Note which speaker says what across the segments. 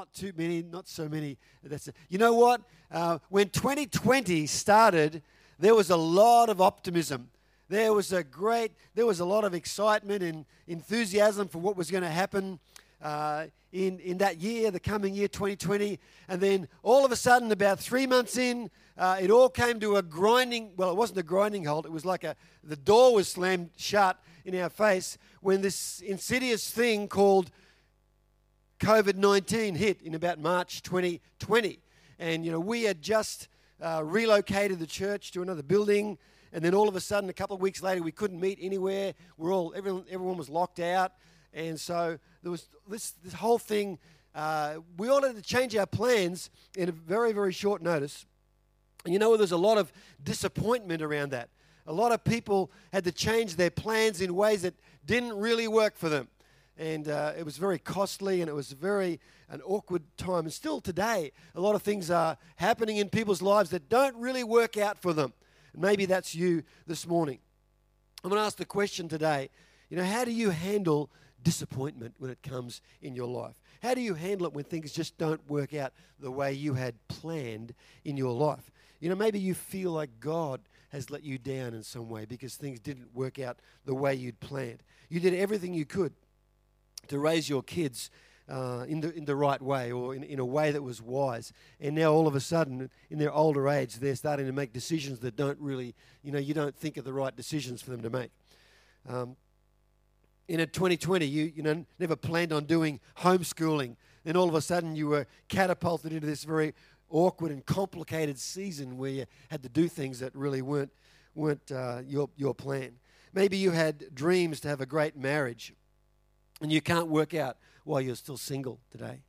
Speaker 1: not too many, not so many. That's it. You know what? Uh, when 2020 started, there was a lot of optimism. There was a great, there was a lot of excitement and enthusiasm for what was going to happen uh, in, in that year, the coming year, 2020. And then all of a sudden, about three months in, uh, it all came to a grinding, well, it wasn't a grinding halt. It was like a, the door was slammed shut in our face when this insidious thing called COVID 19 hit in about March 2020. And, you know, we had just uh, relocated the church to another building. And then all of a sudden, a couple of weeks later, we couldn't meet anywhere. We're all, everyone, everyone was locked out. And so there was this, this whole thing. Uh, we all had to change our plans in a very, very short notice. And you know, there's a lot of disappointment around that. A lot of people had to change their plans in ways that didn't really work for them. And uh, it was very costly and it was very an awkward time. And still today, a lot of things are happening in people's lives that don't really work out for them. Maybe that's you this morning. I'm going to ask the question today you know, how do you handle disappointment when it comes in your life? How do you handle it when things just don't work out the way you had planned in your life? You know, maybe you feel like God has let you down in some way because things didn't work out the way you'd planned. You did everything you could to raise your kids uh, in, the, in the right way or in, in a way that was wise. And now all of a sudden, in their older age, they're starting to make decisions that don't really, you know, you don't think are the right decisions for them to make. Um, in a 2020, you, you know, never planned on doing homeschooling. Then all of a sudden you were catapulted into this very awkward and complicated season where you had to do things that really weren't, weren't uh, your, your plan. Maybe you had dreams to have a great marriage and you can't work out why you're still single today.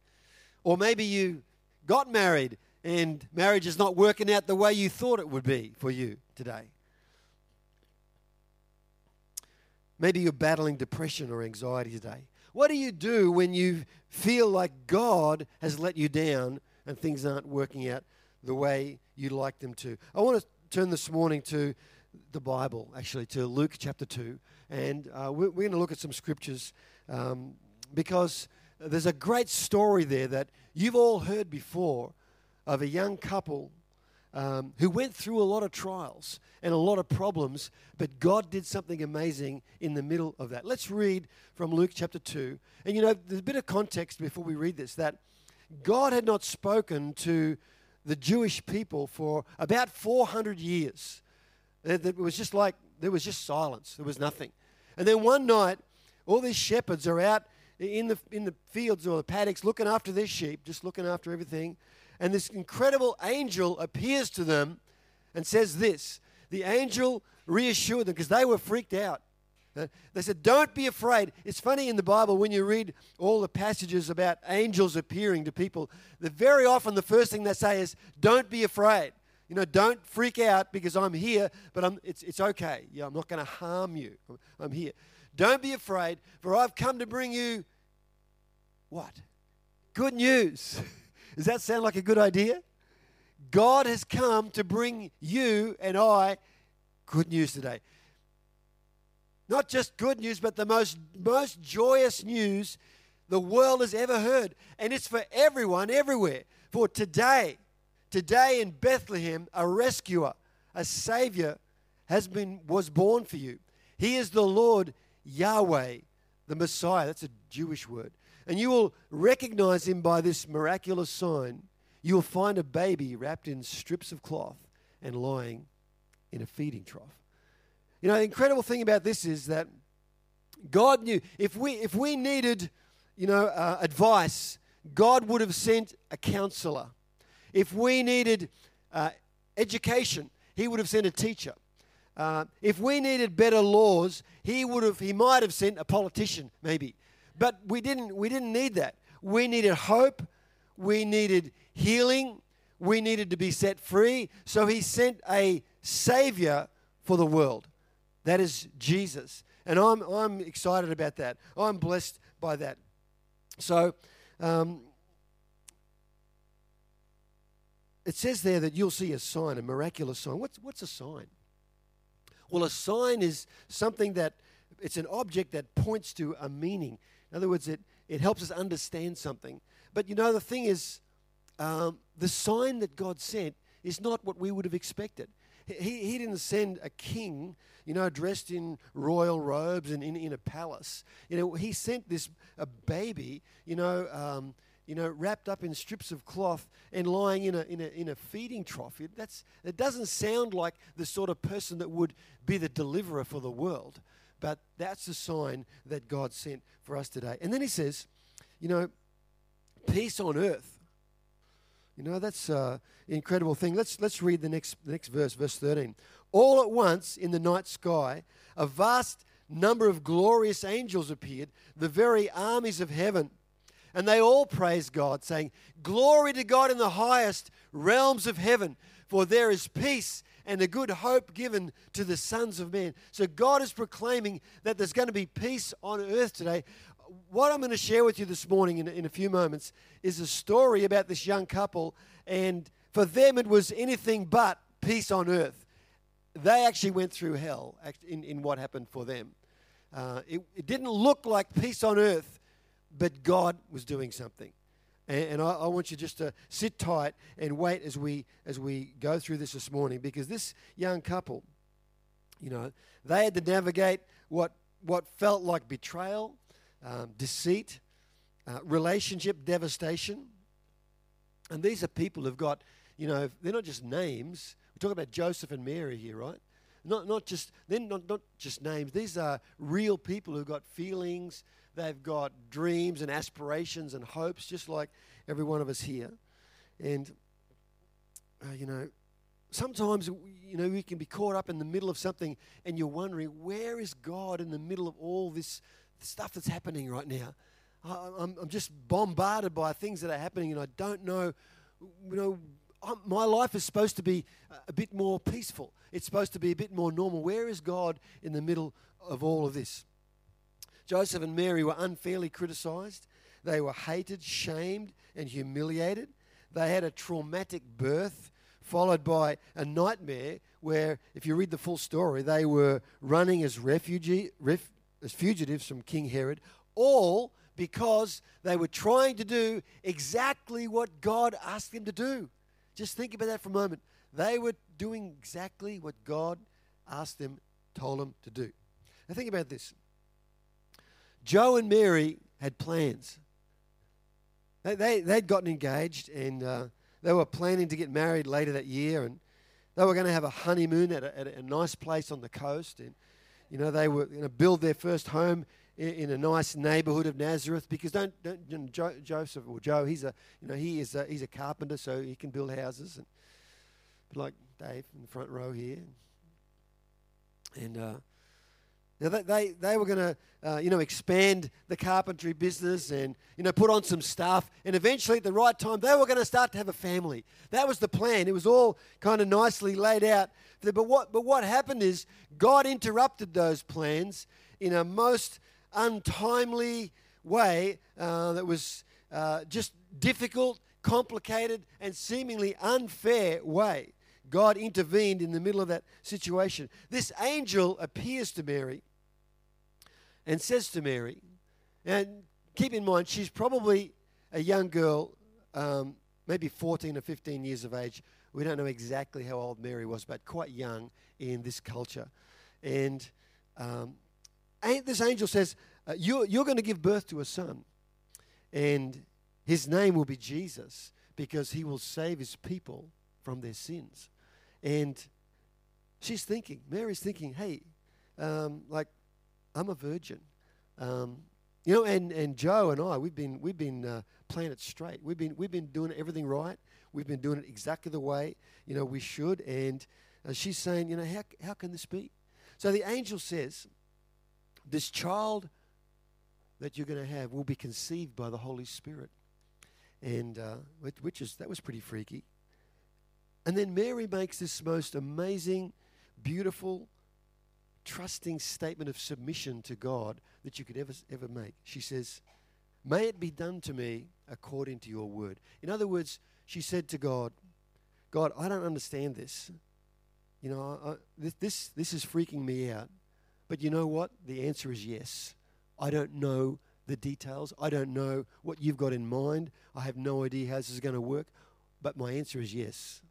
Speaker 1: Or maybe you got married and marriage is not working out the way you thought it would be for you today. Maybe you're battling depression or anxiety today. What do you do when you feel like God has let you down and things aren't working out the way you'd like them to? I want to turn this morning to the Bible, actually, to Luke chapter 2. And uh, we're, we're going to look at some scriptures um, because there's a great story there that you've all heard before of a young couple um, who went through a lot of trials and a lot of problems, but God did something amazing in the middle of that. Let's read from Luke chapter 2. And you know, there's a bit of context before we read this that God had not spoken to the Jewish people for about 400 years. That it was just like, there was just silence, there was nothing. And then one night, all these shepherds are out in the, in the fields or the paddocks looking after their sheep, just looking after everything and this incredible angel appears to them and says this. The angel reassured them because they were freaked out. They said, Don't be afraid. It's funny in the Bible when you read all the passages about angels appearing to people, that very often the first thing they say is, Don't be afraid. You know, don't freak out because I'm here, but I'm, it's, it's okay. Yeah, I'm not going to harm you. I'm here. Don't be afraid, for I've come to bring you what? Good news. Does that sound like a good idea? God has come to bring you and I good news today. Not just good news, but the most, most joyous news the world has ever heard. And it's for everyone, everywhere. For today, today in Bethlehem, a rescuer, a savior has been was born for you. He is the Lord Yahweh, the Messiah. That's a Jewish word. And you will recognize him by this miraculous sign. You will find a baby wrapped in strips of cloth and lying in a feeding trough. You know, the incredible thing about this is that God knew if we if we needed, you know, uh, advice, God would have sent a counselor. If we needed uh, education, He would have sent a teacher. Uh, if we needed better laws, He would have. He might have sent a politician, maybe. But we didn't, we didn't need that. We needed hope. We needed healing. We needed to be set free. So he sent a Savior for the world. That is Jesus. And I'm, I'm excited about that. I'm blessed by that. So, um, it says there that you'll see a sign, a miraculous sign. What's, what's a sign? Well, a sign is something that, it's an object that points to a meaning. In other words, it, it helps us understand something. but you know, the thing is, um, the sign that God sent is not what we would have expected. He, he didn't send a king, you know, dressed in royal robes and in, in a palace. You know, he sent this a baby, you know, um, you know, wrapped up in strips of cloth and lying in a, in a, in a feeding trough. It, that's, it doesn't sound like the sort of person that would be the deliverer for the world. But that's the sign that God sent for us today. And then he says, you know, peace on earth. You know, that's uh, an incredible thing. Let's, let's read the next, the next verse, verse 13. All at once in the night sky, a vast number of glorious angels appeared, the very armies of heaven. And they all praised God, saying, Glory to God in the highest realms of heaven, for there is peace and a good hope given to the sons of men. So God is proclaiming that there's going to be peace on earth today. What I'm going to share with you this morning in, in a few moments is a story about this young couple, and for them it was anything but peace on earth. They actually went through hell in, in what happened for them. Uh, it, it didn't look like peace on earth, but God was doing something. And, and I, I, want you just to sit tight and wait as we as we go through this this morning, because this young couple, you know, they had to navigate what what felt like betrayal, um, deceit, uh, relationship devastation, and these are people who've got, you know, they're not just names. We're talking about Joseph and Mary here, right? Not, not just they're not, not just names. These are real people who've got feelings, They've got dreams and aspirations and hopes, just like every one of us here. And, uh, you know, sometimes, you know, we can be caught up in the middle of something and you're wondering, where is God in the middle of all this stuff that's happening right now? I'm, I'm just bombarded by things that are happening and I don't know, you know, my life is supposed to be a bit more peaceful. It's supposed to be a bit more normal. Where is God in the middle of all of this? Joseph and Mary were unfairly criticized. They were hated, shamed, and humiliated. They had a traumatic birth, followed by a nightmare where, if you read the full story, they were running as, refugee, ref, as fugitives from King Herod, all because they were trying to do exactly what God asked them to do. Just think about that for a moment. They were doing exactly what God asked them, told them to do. Now, think about this. Joe and Mary had plans. They, they, they'd gotten engaged and uh, they were planning to get married later that year. And they were going to have a honeymoon at a, at a nice place on the coast. And, you know, they were going to build their first home in, in, a nice neighborhood of Nazareth because don't, don't you know, jo- Joseph or Joe, he's a, you know, he is a, he's a carpenter, so he can build houses. And, like Dave in the front row here. And, uh, now they, they, they were going to, uh, you know, expand the carpentry business and, you know, put on some stuff. And eventually, at the right time, they were going to start to have a family. That was the plan. It was all kind of nicely laid out. But what, but what happened is God interrupted those plans in a most untimely way uh, that was uh, just difficult, complicated, and seemingly unfair way. God intervened in the middle of that situation. This angel appears to Mary and says to Mary, and keep in mind, she's probably a young girl, um, maybe 14 or 15 years of age. We don't know exactly how old Mary was, but quite young in this culture. And um, this angel says, uh, you're, you're going to give birth to a son, and his name will be Jesus because he will save his people from their sins. And she's thinking, Mary's thinking, hey, um, like I'm a virgin. Um, you know, and, and Joe and I, we've been, we've been uh, playing it straight. We've been, we've been doing everything right. We've been doing it exactly the way, you know, we should. And uh, she's saying, you know, how, how can this be? So the angel says, this child that you're going to have will be conceived by the Holy Spirit. And uh, which is, that was pretty freaky. And then Mary makes this most amazing, beautiful, trusting statement of submission to God that you could ever, ever make. She says, May it be done to me according to your word. In other words, she said to God, God, I don't understand this. You know, I, this, this, this is freaking me out. But you know what? The answer is yes. I don't know the details. I don't know what you've got in mind. I have no idea how this is going to work. But my answer is yes.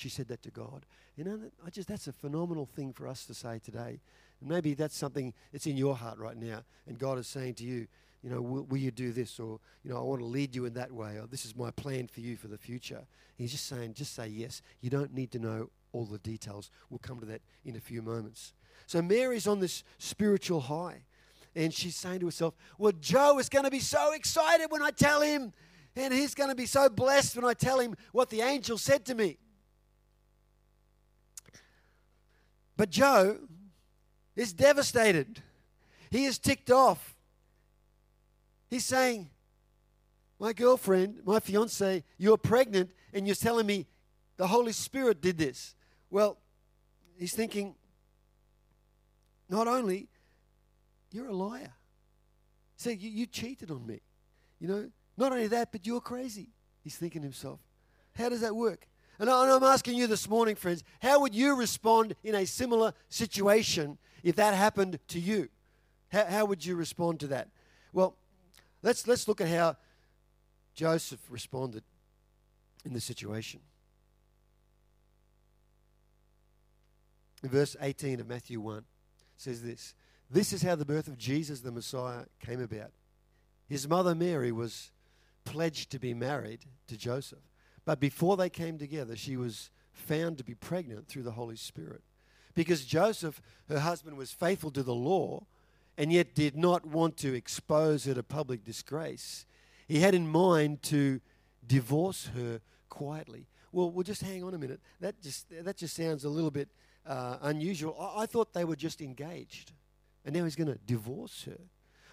Speaker 1: She said that to God. You know, I just that's a phenomenal thing for us to say today. Maybe that's something that's in your heart right now, and God is saying to you, you know, will, will, you do this? Or, you know, I want to lead you in that way. Or this is my plan for you for the future. He's just saying, just say yes. You don't need to know all the details. We'll come to that in a few moments. So Mary's on this spiritual high. And she's saying to herself, Well, Joe is going to be so excited when I tell him. And he's going to be so blessed when I tell him what the angel said to me. But Joe is devastated. He is ticked off. He's saying, My girlfriend, my fiance, you're pregnant and you're telling me the Holy Spirit did this. Well, he's thinking, not only, you're a liar. Say, you, you cheated on me. You know, not only that, but you're crazy. He's thinking to himself, how does that work? And I'm asking you this morning, friends, how would you respond in a similar situation if that happened to you? How, how would you respond to that? Well, let's, let's look at how Joseph responded in the situation. In verse 18 of Matthew 1 says this This is how the birth of Jesus the Messiah came about. His mother Mary was pledged to be married to Joseph. But before they came together, she was found to be pregnant through the Holy Spirit. Because Joseph, her husband, was faithful to the law and yet did not want to expose her to public disgrace. He had in mind to divorce her quietly. Well, we'll just hang on a minute. That just, that just sounds a little bit uh, unusual. I, I thought they were just engaged, and now he's going to divorce her.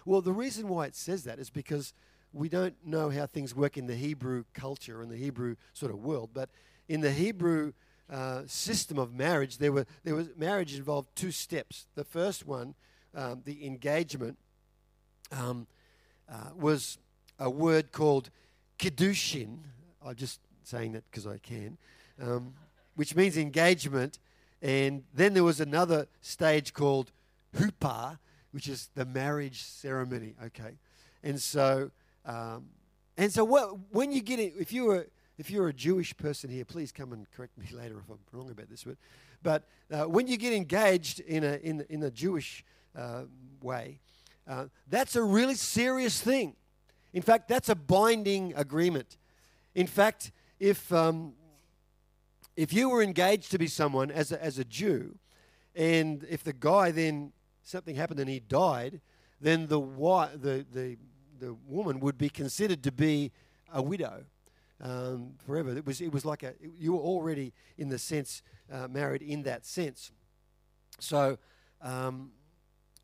Speaker 1: Well, the reason why it says that is because we don't know how things work in the Hebrew culture and the Hebrew sort of world, but in the Hebrew uh, system of marriage, there were there was marriage involved two steps. The first one, um, the engagement, um, uh, was a word called kiddushin. I'm just saying that because I can, um, which means engagement. And then there was another stage called huppah, which is the marriage ceremony. Okay, and so um, and so what, when you get it, if you were if you're a Jewish person here, please come and correct me later if I'm wrong about this. But, but uh, when you get engaged in a in in a Jewish uh, way, uh, that's a really serious thing. In fact, that's a binding agreement. In fact, if um, if you were engaged to be someone as a, as a Jew, and if the guy then something happened and he died, then the the the the woman would be considered to be a widow um, forever. It was it was like a you were already in the sense uh, married in that sense. So um,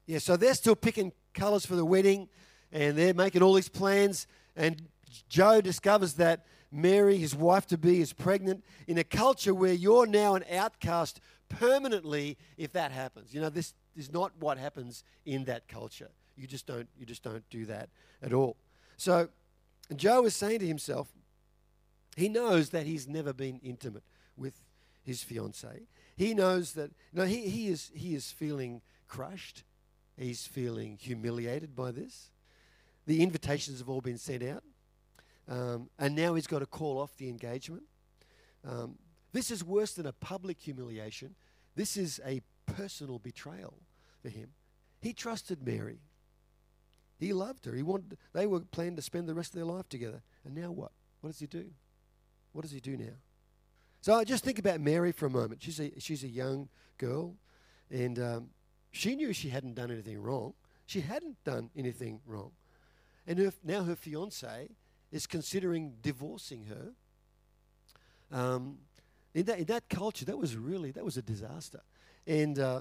Speaker 1: yeah, so they're still picking colours for the wedding, and they're making all these plans. And Joe discovers that Mary, his wife to be, is pregnant in a culture where you're now an outcast permanently if that happens. You know, this is not what happens in that culture. You just don't you just don't do that at all. So Joe is saying to himself, he knows that he's never been intimate with his fiancee. He knows that you know, he, he is he is feeling crushed. He's feeling humiliated by this. The invitations have all been sent out. Um, and now he's got to call off the engagement. Um, this is worse than a public humiliation. This is a personal betrayal for him. He trusted Mary. He loved her. He wanted, they were planning to spend the rest of their life together. And now what? What does he do? What does he do now? So I just think about Mary for a moment. She's a, she's a young girl, and um, she knew she hadn't done anything wrong. She hadn't done anything wrong. And her, now her fiance is considering divorcing her. Um, in, that, in that culture, that was really, that was a disaster. And uh,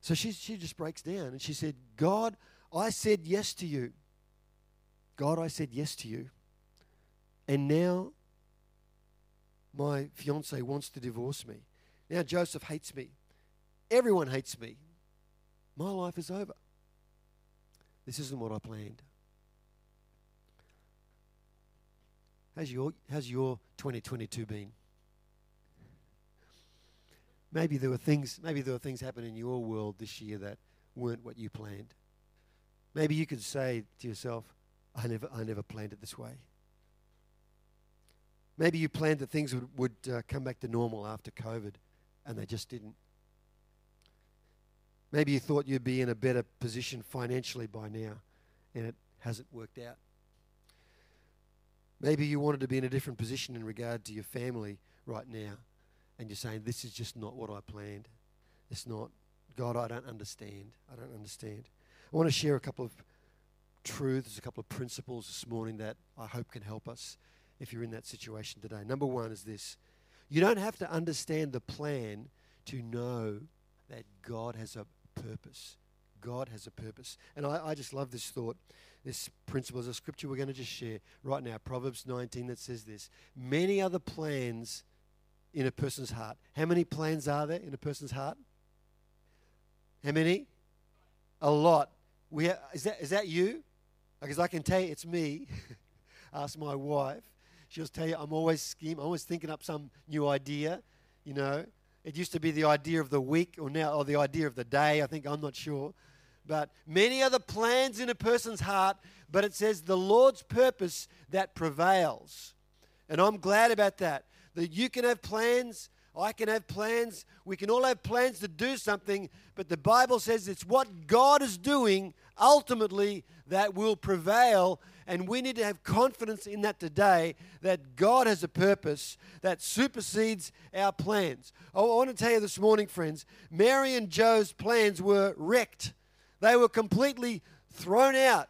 Speaker 1: so she, she just breaks down and she said, God, I said yes to you. God, I said yes to you. And now my fiance wants to divorce me. Now Joseph hates me. Everyone hates me. My life is over. This isn't what I planned. How's your, how's your 2022 been? Maybe there were things, maybe there were things happening in your world this year that weren't what you planned. Maybe you could say to yourself, I never, I never planned it this way. Maybe you planned that things would, would uh, come back to normal after COVID, and they just didn't. Maybe you thought you'd be in a better position financially by now, and it hasn't worked out. Maybe you wanted to be in a different position in regard to your family right now, and you're saying, This is just not what I planned. It's not. God, I don't understand. I don't understand. I want to share a couple of truths, a couple of principles this morning that I hope can help us if you're in that situation today. Number one is this you don't have to understand the plan to know that God has a purpose. God has a purpose. And I, I just love this thought, this principle is a scripture we're going to just share right now. Proverbs 19 that says this Many other plans in a person's heart. How many plans are there in a person's heart? How many? A lot. We have, is, that, is that you? Because I can tell you it's me. Ask my wife. She'll tell you I'm always scheming, always thinking up some new idea, you know. It used to be the idea of the week or now or the idea of the day, I think, I'm not sure. But many are the plans in a person's heart, but it says the Lord's purpose that prevails. And I'm glad about that. That you can have plans, I can have plans, we can all have plans to do something, but the Bible says it's what God is doing ultimately that will prevail. And we need to have confidence in that today that God has a purpose that supersedes our plans. Oh, I want to tell you this morning, friends, Mary and Joe's plans were wrecked, they were completely thrown out.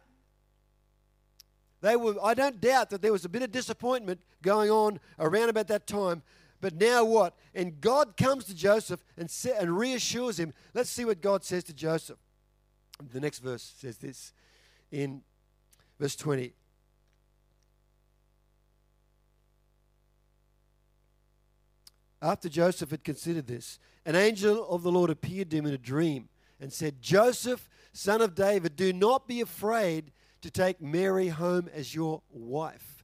Speaker 1: They were, I don't doubt that there was a bit of disappointment going on around about that time. But now what? And God comes to Joseph and, and reassures him. Let's see what God says to Joseph. The next verse says this in verse 20. After Joseph had considered this, an angel of the Lord appeared to him in a dream and said, Joseph, son of David, do not be afraid to take Mary home as your wife,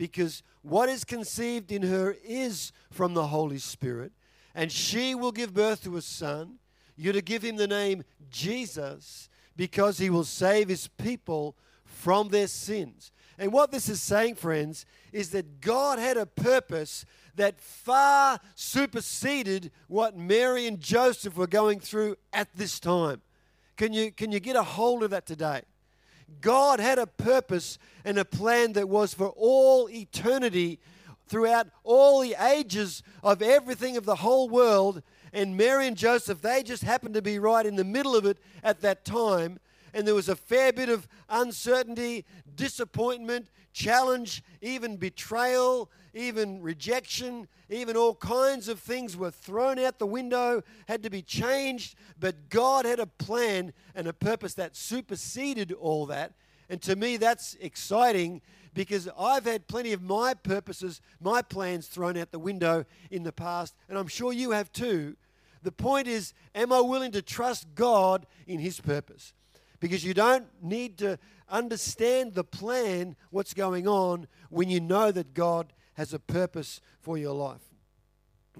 Speaker 1: because what is conceived in her is from the Holy Spirit, and she will give birth to a son. You're to give him the name Jesus because he will save his people from their sins. And what this is saying, friends, is that God had a purpose that far superseded what Mary and Joseph were going through at this time. Can you, can you get a hold of that today? God had a purpose and a plan that was for all eternity throughout all the ages of everything of the whole world and Mary and Joseph, they just happened to be right in the middle of it at that time. And there was a fair bit of uncertainty, disappointment, challenge, even betrayal, even rejection, even all kinds of things were thrown out the window, had to be changed. But God had a plan and a purpose that superseded all that. And to me, that's exciting because I've had plenty of my purposes, my plans thrown out the window in the past, and I'm sure you have too. The point is, am I willing to trust God in His purpose? Because you don't need to understand the plan, what's going on, when you know that God has a purpose for your life.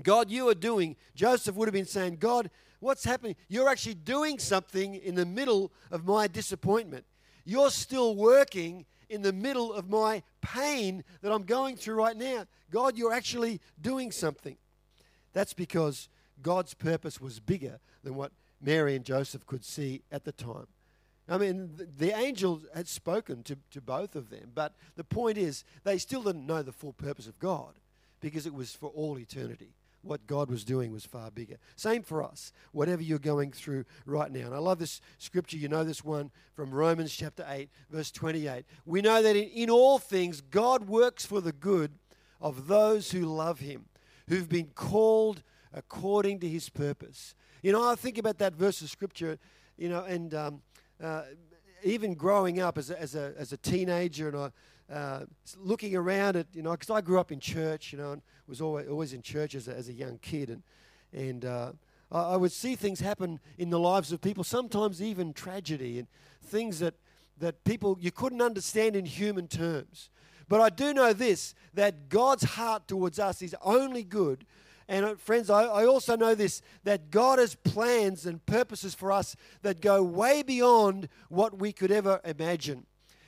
Speaker 1: God, you are doing, Joseph would have been saying, God, what's happening? You're actually doing something in the middle of my disappointment. You're still working in the middle of my pain that I'm going through right now. God, you're actually doing something. That's because God's purpose was bigger than what Mary and Joseph could see at the time. I mean, the, angel had spoken to, to both of them, but the point is, they still didn't know the full purpose of God because it was for all eternity what God was doing was far bigger. Same for us, whatever you're going through right now. And I love this scripture. You know this one from Romans chapter 8, verse 28. We know that in, in all things, God works for the good of those who love Him, who've been called according to His purpose. You know, I think about that verse of scripture, you know, and um, uh, even growing up as a, as a, as a teenager and I uh, looking around at, you know, because I grew up in church, you know, and was always, always in church as a, as a young kid. And, and uh, I, I, would see things happen in the lives of people, sometimes even tragedy and things that, that people you couldn't understand in human terms. But I do know this that God's heart towards us is only good And uh, friends, I, I also know this that God has plans and purposes for us that go way beyond what we could ever imagine.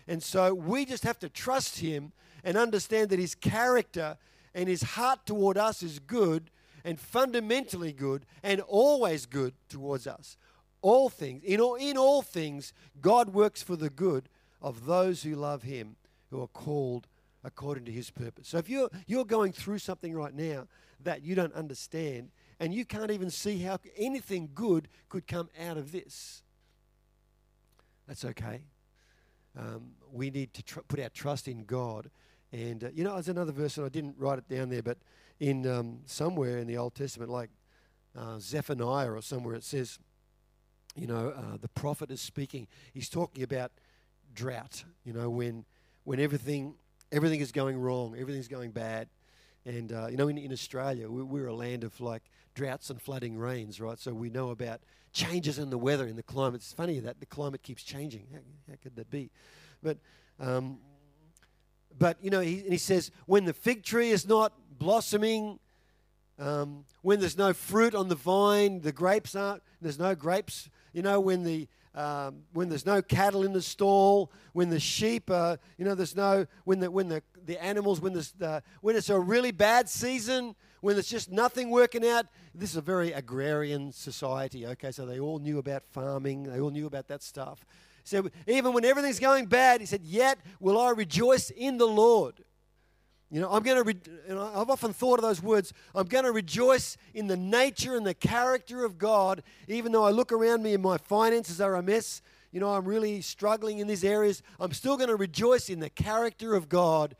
Speaker 1: And so we just have to trust Him and understand that His character and His heart toward us is good and fundamentally good and always good towards us. All things, in all, in all things, God works for the good of those who love Him, who are called according to His purpose. So if you're, you're going through something right now that you don't understand, and you can't even see how anything good could come out of this, that's okay. Um, we need to tr- put our trust in God. And, uh, you know, there's another verse, and I didn't write it down there, but in um, somewhere in the Old Testament, like uh, Zephaniah or somewhere, it says, you know, uh, the prophet is speaking. He's talking about drought, you know, when, when everything, everything is going wrong, everything's going bad. And, uh, you know, in, in Australia, we, we're a land of like droughts and flooding rains, right? So we know about changes in the weather, in the climate. It's funny that the climate keeps changing. How, how could that be? But, um, but you know, he, he says, when the fig tree is not blossoming, um, when there's no fruit on the vine, the grapes aren't, there's no grapes, you know, when the um, when there's no cattle in the stall, when the sheep are, you know, there's no, when the, when the, the animals, when, there's the, when it's a really bad season, when there's just nothing working out. This is a very agrarian society, okay? So they all knew about farming, they all knew about that stuff. So even when everything's going bad, he said, Yet will I rejoice in the Lord. You know, I'm going to, re- you know, I've often thought of those words. I'm going to rejoice in the nature and the character of God, even though I look around me and my finances are a mess. You know, I'm really struggling in these areas. I'm still going to rejoice in the character of God.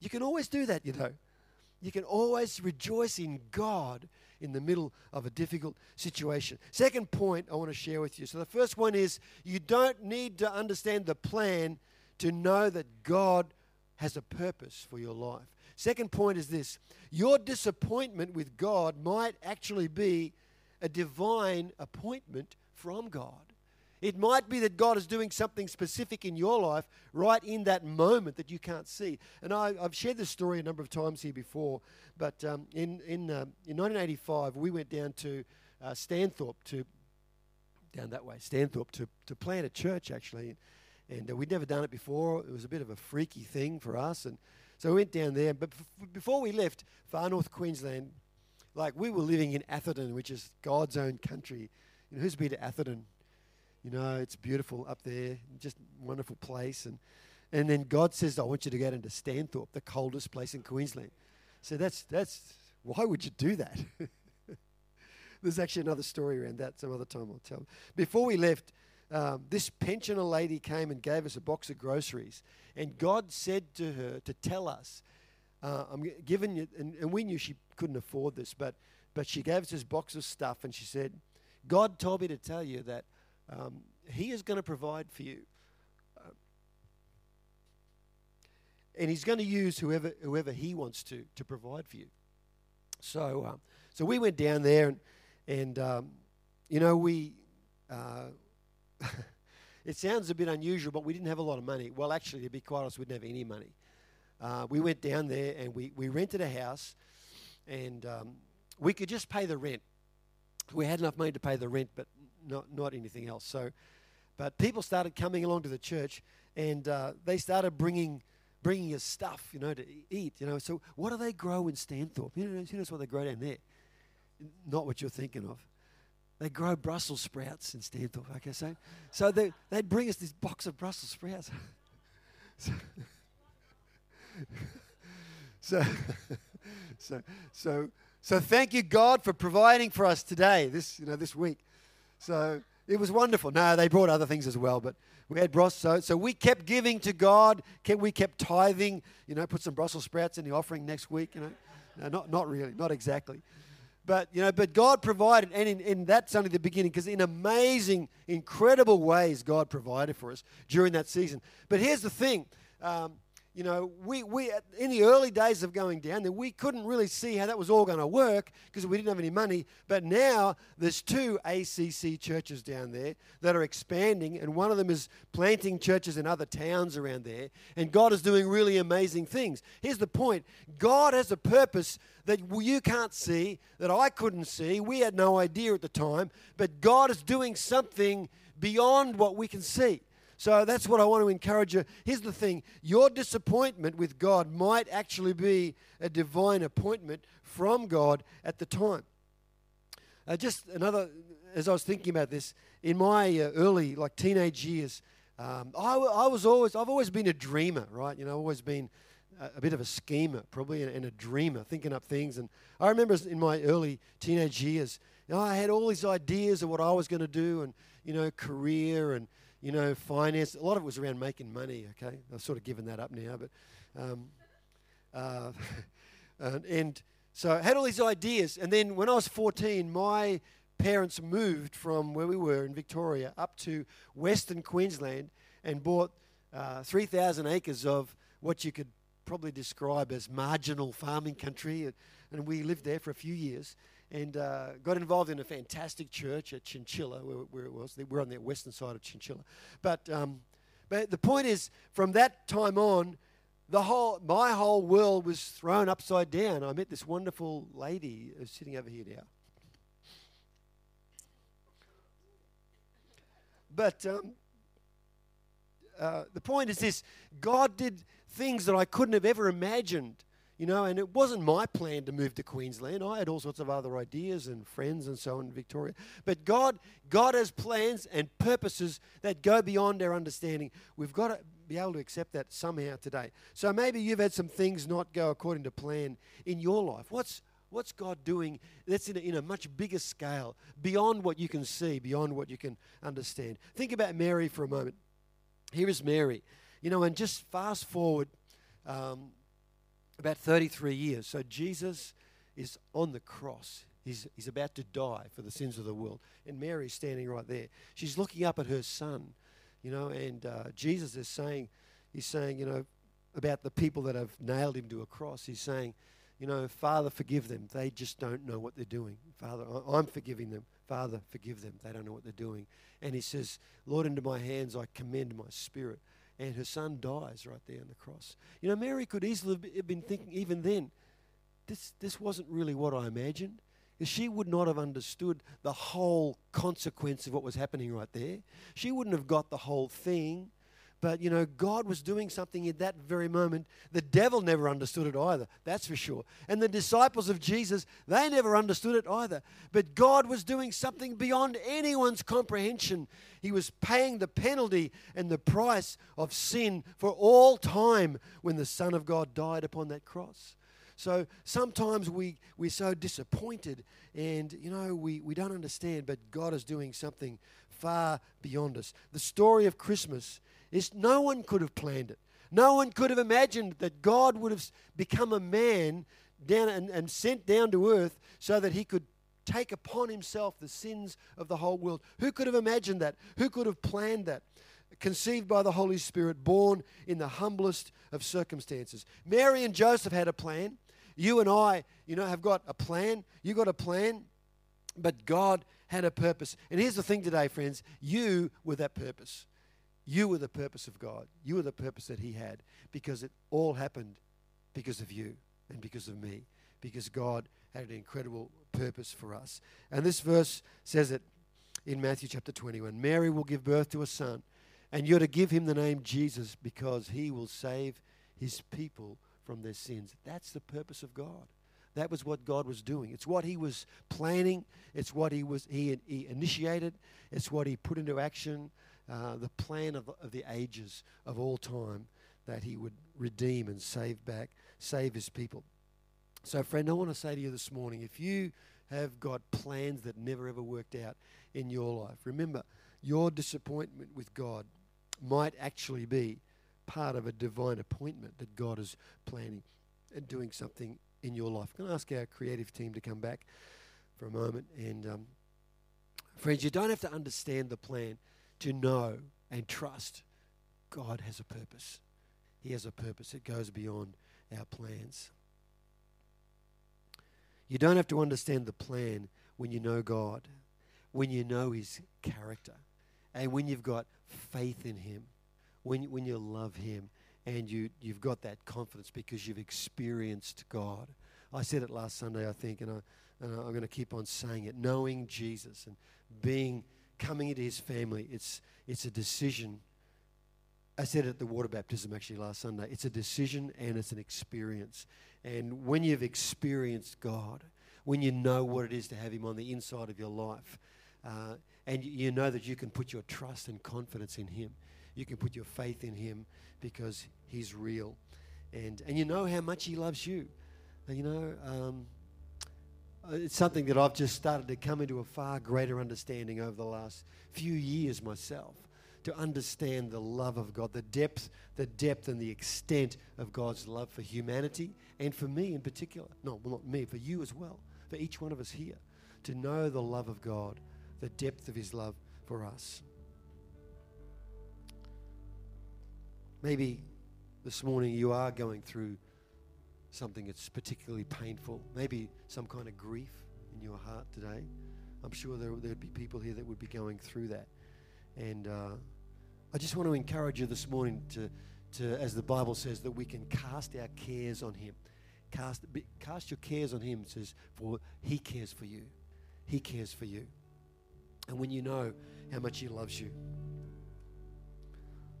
Speaker 1: You can always do that, you know. You can always rejoice in God in the middle of a difficult situation. Second point I want to share with you. So, the first one is you don't need to understand the plan to know that God has a purpose for your life. Second point is this your disappointment with God might actually be a divine appointment from God. It might be that God is doing something specific in your life right in that moment that you can't see. And I, have shared this story a number of times here before, but um, in, in, uh, in 1985, we went down to uh, Stanthorpe to, down that way, Stanthorpe, to, to plant a church actually. And uh, we'd never done it before. It was a bit of a freaky thing for us. And so we went down there. But before we left far north Queensland, like we were living in Atherton, which is God's own country. You know, who's been to Atherton? You know, it's beautiful up there, just wonderful place. And, and then God says, I want you to go into Stanthorpe, the coldest place in Queensland. So that's, that's why would you do that? There's actually another story around that some other time I'll tell. Before we left, um, this pensioner lady came and gave us a box of groceries. And God said to her to tell us, uh, I'm giving you, and, and, we knew she couldn't afford this, but, but she gave us this box of stuff and she said, God told me to tell you that um, He is going to provide for you. Uh, and He's going to use whoever, whoever He wants to to provide for you. So, um, so we went down there and, and um, you know, we. Uh, it sounds a bit unusual, but we didn't have a lot of money. Well, actually, to be quite honest, we didn't have any money. Uh, we went down there and we, we rented a house, and um, we could just pay the rent. We had enough money to pay the rent, but not, not anything else. So, but people started coming along to the church, and uh, they started bringing bringing us stuff, you know, to eat. You know, so what do they grow in Stanthorpe? You know, who knows what they grow down there? Not what you're thinking of. They grow Brussels sprouts in Stanthorpe. Okay, so so they they'd bring us this box of Brussels sprouts. so, so, so, so, so thank you, God, for providing for us today, this you know this week. So it was wonderful. No, they brought other things as well, but we had Brussels. So, so we kept giving to God. Kept, we kept tithing. You know, put some Brussels sprouts in the offering next week. You know, no, not not really, not exactly. But you know, but God provided, and, in, and that's only the beginning, because in amazing, incredible ways, God provided for us during that season. But here's the thing: um, you know, we, we in the early days of going down there, we couldn't really see how that was all going to work because we didn't have any money. But now there's two ACC churches down there that are expanding, and one of them is planting churches in other towns around there. And God is doing really amazing things. Here's the point God has a purpose that you can't see, that I couldn't see. We had no idea at the time, but God is doing something beyond what we can see. So that's what I want to encourage you. Here's the thing your disappointment with God might actually be a divine appointment from God at the time. Uh, just another, as I was thinking about this, in my uh, early, like teenage years, um, I, I, was always, I've always been a dreamer, right? You know, I've always been a, a bit of a schemer, probably, and, and, a dreamer, thinking up things. And I remember in my early teenage years, you know, I had all these ideas of what I was going to do, and you know, career and you know, finance. A lot of it was around making money, okay? I've sort of given that up now, but. Um, uh, and so I had all these ideas. And then when I was 14, my parents moved from where we were in Victoria up to Western Queensland and bought uh, 3,000 acres of what you could probably describe as marginal farming country. And we lived there for a few years and uh, got involved in a fantastic church at Chinchilla, where, where, it was. We're on the western side of Chinchilla. But, um, but the point is, from that time on, the whole, my whole world was thrown upside down. I met this wonderful lady who's sitting over here now. But um, uh, the point is this God did things that I couldn't have ever imagined you know, and it wasn't my plan to move to Queensland. I had all sorts of other ideas and friends and so on in Victoria. But God, God has plans and purposes that go beyond our understanding. We've got to be able to accept that somehow today. So maybe you've had some things not go according to plan in your life. What's what's God doing that's in a, in a much bigger scale, beyond what you can see, beyond what you can understand? Think about Mary for a moment. Here is Mary. You know, and just fast forward. Um, about 33 years. So Jesus is on the cross. He's, he's about to die for the sins of the world. And Mary's standing right there. She's looking up at her son, you know, and uh, Jesus is saying, he's saying, you know, about the people that have nailed him to a cross. He's saying, you know, Father, forgive them. They just don't know what they're doing. Father, I'm forgiving them. Father, forgive them. They don't know what they're doing. And he says, Lord, into my hands I commend my spirit and her son dies right there on the cross. You know, Mary could easily have been thinking, even then, this, this wasn't really what I imagined. She would not have understood the whole consequence of what was happening right there. She wouldn't have got the whole thing. But, you know, God was doing something in that very moment. The devil never understood it either, that's for sure. And the disciples of Jesus, they never understood it either. But God was doing something beyond anyone's comprehension. He was paying the penalty and the price of sin for all time when the Son of God died upon that cross. So sometimes we, we're so disappointed and, you know, we, we don't understand, but God is doing something far beyond us. The story of Christmas is no one could have planned it. No one could have imagined that God would have become a man down and, and sent down to earth so that he could take upon himself the sins of the whole world. Who could have imagined that? Who could have planned that? Conceived by the Holy Spirit, born in the humblest of circumstances. Mary and Joseph had a plan. You and I, you know, have got a plan. You got a plan, but God had a purpose. And here's the thing today, friends you were that purpose. You were the purpose of God. You were the purpose that He had because it all happened because of you and because of me, because God had an incredible purpose for us. And this verse says it in Matthew chapter 21 Mary will give birth to a son, and you're to give him the name Jesus because he will save his people from their sins. That's the purpose of God. That was what God was doing. It's what He was planning. It's what He was He, he initiated. It's what He put into action uh, the plan of, of the ages of all time that he would redeem and save back, save his people. So, friend, I want to say to you this morning if you have got plans that never ever worked out in your life, remember your disappointment with God might actually be part of a divine appointment that God is planning and doing something in your life. I'm going to ask our creative team to come back for a moment. And, um, friends, you don't have to understand the plan to know and trust God has a purpose. He has a purpose that goes beyond our plans. You don't have to understand the plan when you know God, when you know His character, and when you've got faith in Him, when, when you love Him, and you, you've got that confidence because you've experienced God. I said it last Sunday, I think, and, I, and I'm going to keep on saying it. Knowing Jesus and being coming into His family, it's, it's a decision. I said it at the water baptism actually last Sunday. It's a decision and it's an experience. And when you've experienced God, when you know what it is to have Him on the inside of your life, uh, and you know that you can put your trust and confidence in Him, you can put your faith in Him because He's real, and and you know how much He loves you. You know, um, uh, it's something that I've just started to come into a far greater understanding over the last few years myself to understand the love of God, the depth, the depth and the extent of God's love for humanity and for me in particular. No, well, not me, for you as well, for each one of us here, to know the love of God, the depth of His love for us. Maybe this morning you are going through something that's particularly painful, maybe some kind of grief in your heart today. I'm sure there would be people here that would be going through that. And uh, I just want to encourage you this morning to, to, as the Bible says, that we can cast our cares on Him. Cast, cast your cares on Him, says, for He cares for you. He cares for you. And when you know how much He loves you,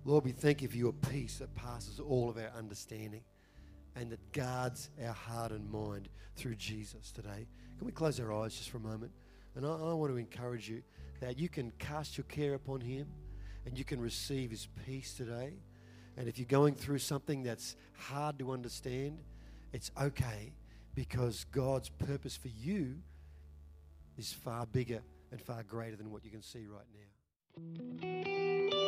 Speaker 1: Lord, we thank you for your peace that passes all of our understanding and that guards our heart and mind through Jesus today. Can we close our eyes just for a moment? And I, I want to encourage you that you can cast your care upon Him and you can receive His peace today. And if you're going through something that's hard to understand, it's okay because God's purpose for you is far bigger and far greater than what you can see right now.